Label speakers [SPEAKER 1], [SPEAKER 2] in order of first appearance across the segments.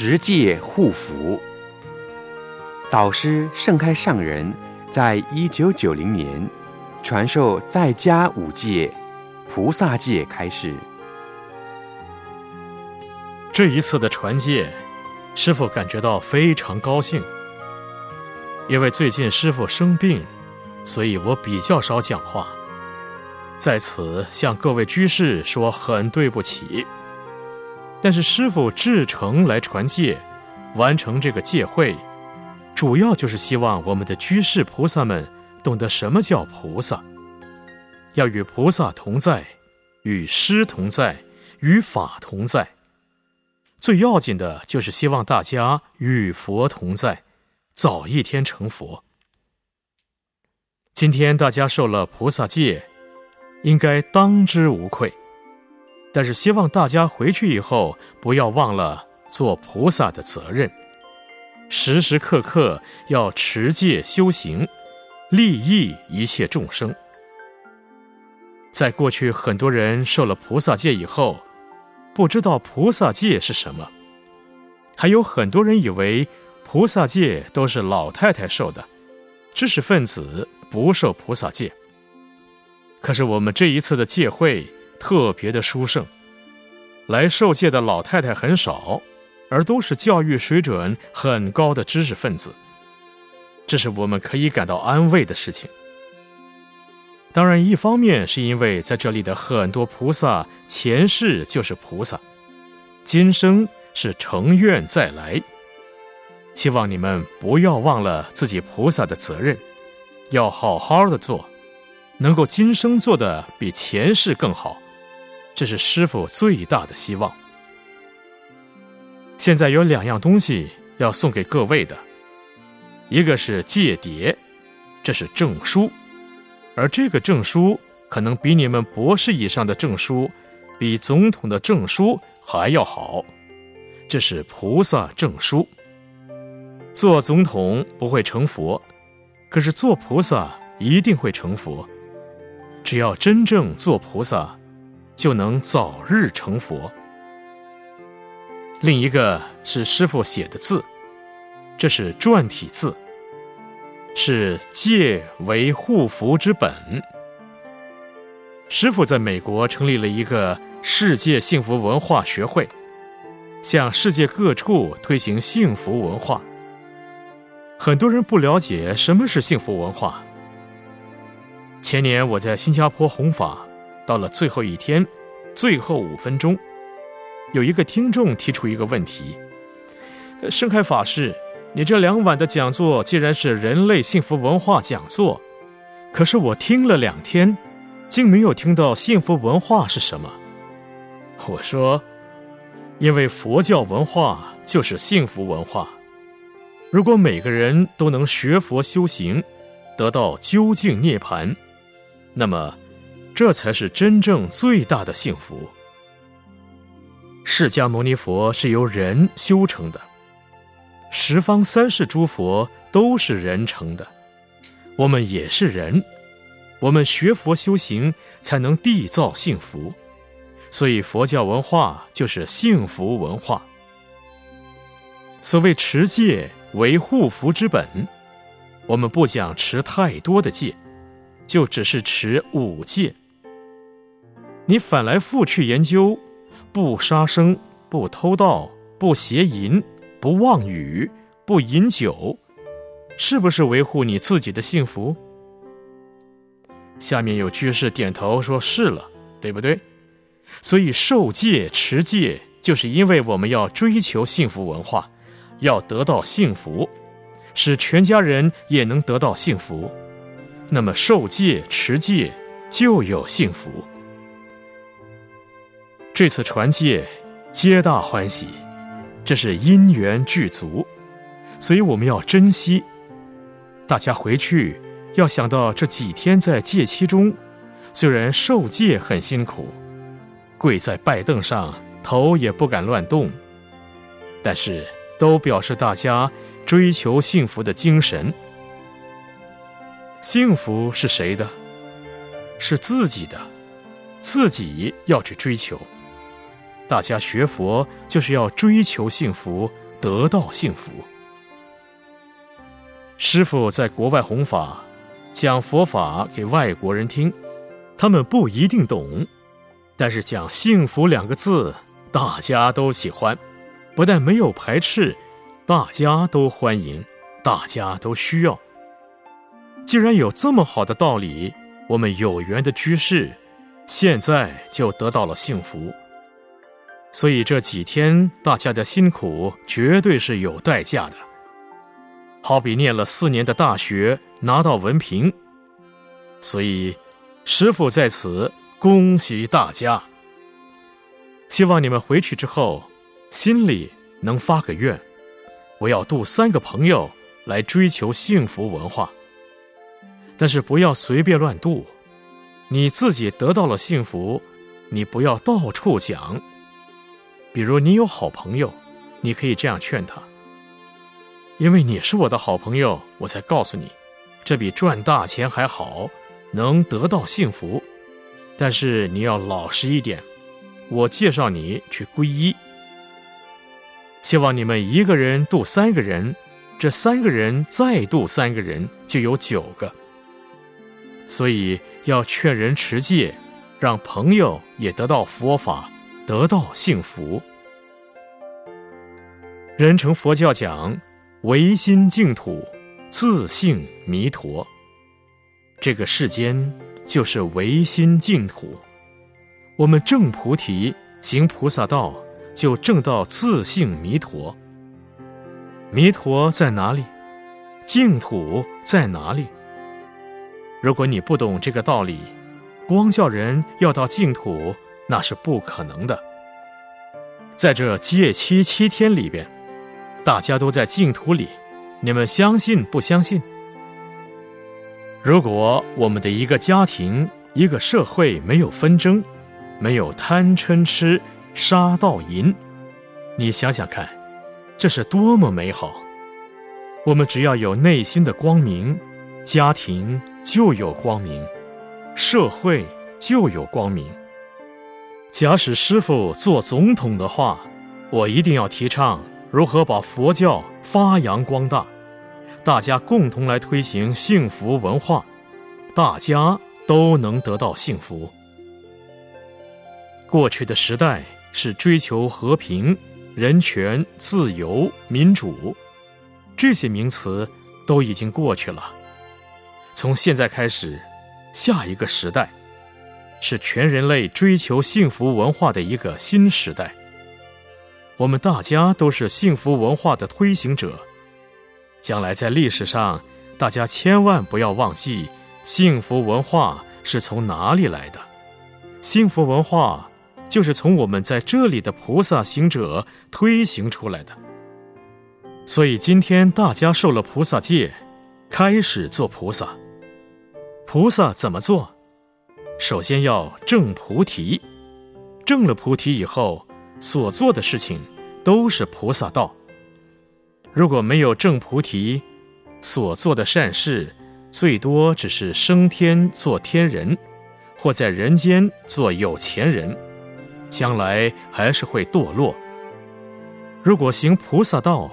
[SPEAKER 1] 十戒护符。导师盛开上人在一九九零年传授在家五戒、菩萨戒开示。
[SPEAKER 2] 这一次的传戒，师傅感觉到非常高兴，因为最近师傅生病，所以我比较少讲话。在此向各位居士说很对不起。但是师傅至诚来传戒，完成这个戒会，主要就是希望我们的居士菩萨们懂得什么叫菩萨，要与菩萨同在，与师同在，与法同在。最要紧的就是希望大家与佛同在，早一天成佛。今天大家受了菩萨戒，应该当之无愧。但是希望大家回去以后不要忘了做菩萨的责任，时时刻刻要持戒修行，利益一切众生。在过去，很多人受了菩萨戒以后。不知道菩萨戒是什么，还有很多人以为菩萨戒都是老太太受的，知识分子不受菩萨戒。可是我们这一次的戒会特别的殊胜，来受戒的老太太很少，而都是教育水准很高的知识分子，这是我们可以感到安慰的事情。当然，一方面是因为在这里的很多菩萨前世就是菩萨，今生是成愿再来。希望你们不要忘了自己菩萨的责任，要好好的做，能够今生做的比前世更好，这是师傅最大的希望。现在有两样东西要送给各位的，一个是戒牒，这是证书。而这个证书可能比你们博士以上的证书，比总统的证书还要好。这是菩萨证书。做总统不会成佛，可是做菩萨一定会成佛。只要真正做菩萨，就能早日成佛。另一个是师傅写的字，这是篆体字。是戒为护福之本。师傅在美国成立了一个世界幸福文化学会，向世界各处推行幸福文化。很多人不了解什么是幸福文化。前年我在新加坡弘法，到了最后一天，最后五分钟，有一个听众提出一个问题：盛开法师。你这两晚的讲座既然是人类幸福文化讲座，可是我听了两天，竟没有听到幸福文化是什么。我说，因为佛教文化就是幸福文化。如果每个人都能学佛修行，得到究竟涅槃，那么这才是真正最大的幸福。释迦牟尼佛是由人修成的。十方三世诸佛都是人成的，我们也是人，我们学佛修行才能缔造幸福，所以佛教文化就是幸福文化。所谓持戒为护福之本，我们不讲持太多的戒，就只是持五戒。你反来覆去研究，不杀生，不偷盗，不邪淫。不妄语，不饮酒，是不是维护你自己的幸福？下面有居士点头说是了，对不对？所以受戒持戒，就是因为我们要追求幸福文化，要得到幸福，使全家人也能得到幸福。那么受戒持戒就有幸福。这次传戒，皆大欢喜。这是因缘具足，所以我们要珍惜。大家回去要想到这几天在戒期中，虽然受戒很辛苦，跪在拜凳上头也不敢乱动，但是都表示大家追求幸福的精神。幸福是谁的？是自己的，自己要去追求。大家学佛就是要追求幸福，得到幸福。师傅在国外弘法，讲佛法给外国人听，他们不一定懂，但是讲“幸福”两个字，大家都喜欢，不但没有排斥，大家都欢迎，大家都需要。既然有这么好的道理，我们有缘的居士，现在就得到了幸福。所以这几天大家的辛苦绝对是有代价的。好比念了四年的大学，拿到文凭。所以，师傅在此恭喜大家。希望你们回去之后，心里能发个愿：我要度三个朋友来追求幸福文化。但是不要随便乱度，你自己得到了幸福，你不要到处讲。比如你有好朋友，你可以这样劝他：因为你是我的好朋友，我才告诉你，这比赚大钱还好，能得到幸福。但是你要老实一点，我介绍你去皈依。希望你们一个人度三个人，这三个人再度三个人，就有九个。所以要劝人持戒，让朋友也得到佛法，得到幸福。人成佛教讲唯心净土，自性弥陀。这个世间就是唯心净土。我们正菩提，行菩萨道，就正到自性弥陀。弥陀在哪里？净土在哪里？如果你不懂这个道理，光叫人要到净土，那是不可能的。在这戒期七天里边，大家都在净土里，你们相信不相信？如果我们的一个家庭、一个社会没有纷争，没有贪嗔痴、杀盗淫，你想想看，这是多么美好！我们只要有内心的光明。家庭就有光明，社会就有光明。假使师傅做总统的话，我一定要提倡如何把佛教发扬光大，大家共同来推行幸福文化，大家都能得到幸福。过去的时代是追求和平、人权、自由、民主，这些名词都已经过去了。从现在开始，下一个时代是全人类追求幸福文化的一个新时代。我们大家都是幸福文化的推行者。将来在历史上，大家千万不要忘记幸福文化是从哪里来的。幸福文化就是从我们在这里的菩萨行者推行出来的。所以今天大家受了菩萨戒，开始做菩萨。菩萨怎么做？首先要证菩提，证了菩提以后，所做的事情都是菩萨道。如果没有证菩提，所做的善事最多只是升天做天人，或在人间做有钱人，将来还是会堕落。如果行菩萨道，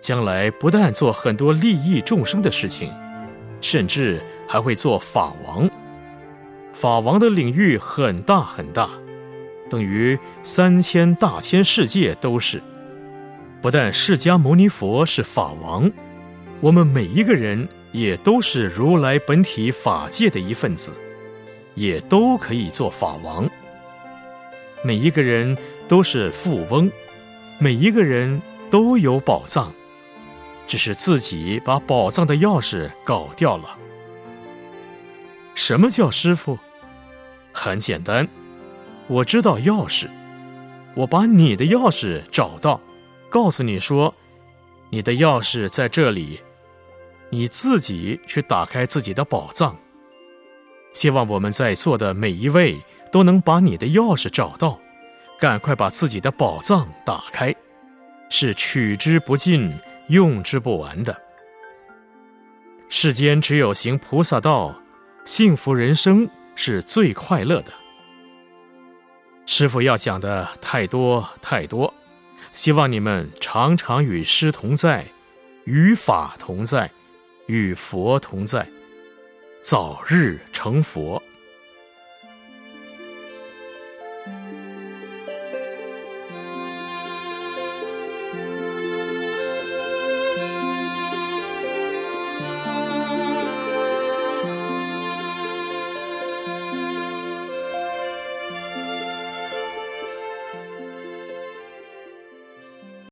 [SPEAKER 2] 将来不但做很多利益众生的事情，甚至。还会做法王，法王的领域很大很大，等于三千大千世界都是。不但释迦牟尼佛是法王，我们每一个人也都是如来本体法界的一份子，也都可以做法王。每一个人都是富翁，每一个人都有宝藏，只是自己把宝藏的钥匙搞掉了。什么叫师傅？很简单，我知道钥匙，我把你的钥匙找到，告诉你说，你的钥匙在这里，你自己去打开自己的宝藏。希望我们在座的每一位都能把你的钥匙找到，赶快把自己的宝藏打开，是取之不尽、用之不完的。世间只有行菩萨道。幸福人生是最快乐的。师傅要讲的太多太多。希望你们常常与师同在与法同在与佛同在。早日成佛。